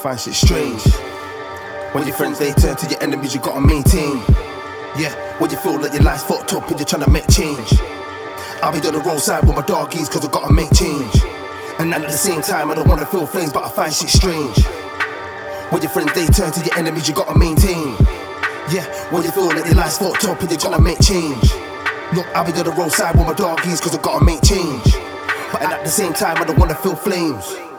Find shit strange. When your friends they turn to your enemies, you gotta maintain. Yeah, when you feel like your life's fucked up and you're trying to make change. I'll be on the wrong side with my doggies cause I gotta make change. And at the same time, I don't wanna feel flames, but I find shit strange. When your friends they turn to your enemies, you gotta maintain. Yeah, when you feel like your life's fucked up and you're trying to make change. Look, I'll be on the wrong side with my doggies cause I gotta make change. But at the same time, I don't wanna feel flames.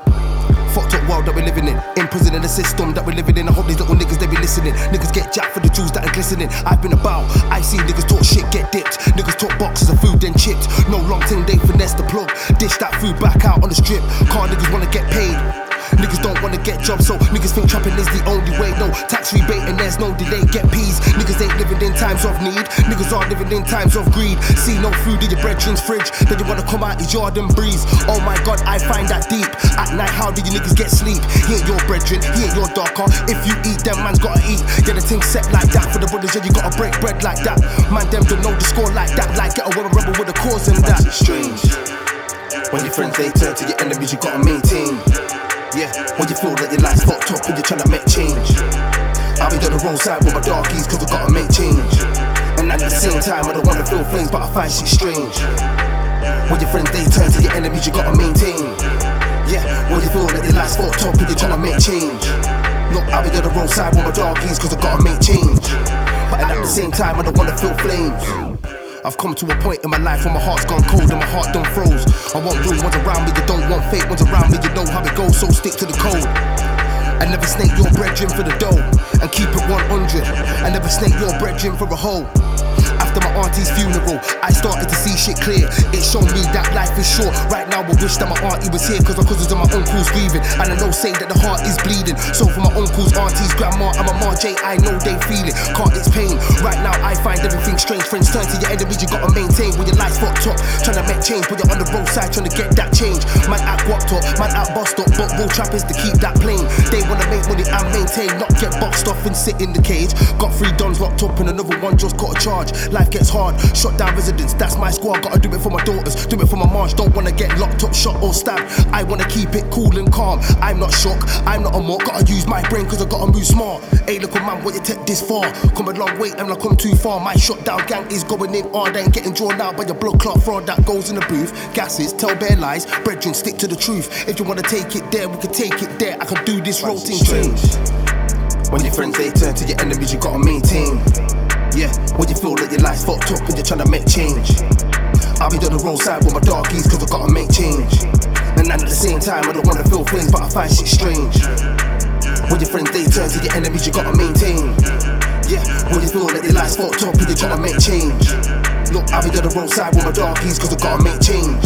Fucked up world that we're living in. In prison in the system that we're living in. I hope these little niggas they be listening. Niggas get jacked for the jewels that are glistening. I've been about. I see niggas talk shit, get dipped. Niggas talk boxes of food, then chipped. No long thing, they finesse the plug. Dish that food back out on the strip. Car niggas wanna get paid. Niggas don't wanna get jobs, so niggas think trapping is the only way. No tax rebate and there's no delay. Get peas. Niggas ain't living in times of need. Niggas are living in times of greed. See no food in your brethren's fridge. Then you wanna come out your yard and breeze. Oh my god, I find that deep. At night, how do you niggas get sleep? He ain't your brethren, he ain't your darker. If you eat, them man's gotta eat. Get a thing set like that for the brothers, yeah, you gotta break bread like that. Man, them don't know the score like that. Like get a woman rebel with a cause and that. Strange. When your friends they turn to your enemies, you gotta maintain. Yeah, when you feel that your life's fucked up and you're trying to make change. I'll be on the wrong side with my doggies cause I gotta make change. And at the same time, I don't wanna feel flames, but I find shit strange. When your friends they turn to your enemies, you gotta maintain. Yeah, when you feel that your life's fucked up and you're trying to make change. Look, I'll be on the wrong side with my doggies cause I gotta make change. But at the same time, I don't wanna feel flames. I've come to a point in my life where my heart's gone cold and my heart done froze. I want real ones around me, you don't want fake ones around me, you know how it goes, so stick to the code. I never snake your brethren for the dough and keep it 100. I never snake your brethren for a hoe. After my auntie's funeral, I started to see shit clear. It showed me that life is short. Right now, I wish that my auntie was here, cause my cousins and my uncles grieving. And I know saying that the heart is bleeding. So for my uncles, aunties, grandma, and my ma J, I know they feel it. Can't explain. Right now, I find strange. Friends turn to your enemies, you gotta maintain. When your life's fucked up, trying to make change. When you're on the roadside, trying to get that change. Man act guapped up, man act bust up, but real trappers to keep that plane. They wanna make money and maintain, not get boxed off and sit in the cage. Got three dons locked up and another one just got a charge. Life gets hard, shot down residents, that's my squad. Gotta do it for my daughters, do it for my march. Don't wanna get locked up, shot or stabbed. I wanna keep it cool and calm. I'm not shook, I'm not a mock. Gotta use my brain cause I gotta move smart. Hey, look man, what you take this far? Come a long way and I come too far. My shot down gang is going in hard, ain't getting drawn out by your blood clot fraud that goes in the booth. Gases, tell bare lies, brethren, stick to the truth. If you wanna take it there, we can take it there. I can do this routine change. When your friends they turn to your enemies, you gotta maintain. Yeah, when you feel that your life's fucked up and you're trying to make change. I'll be on the wrong side with my doggies cause I gotta make change. And at the same time, I don't wanna feel things, but I find shit strange. When your friends they turn to your enemies, you gotta maintain. Yeah, you feel that your life's fucked up and trying to make change. Look, I'll be on the wrong side with my doggies cause I gotta make change.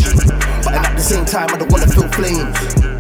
But at the same time, I don't wanna feel flames.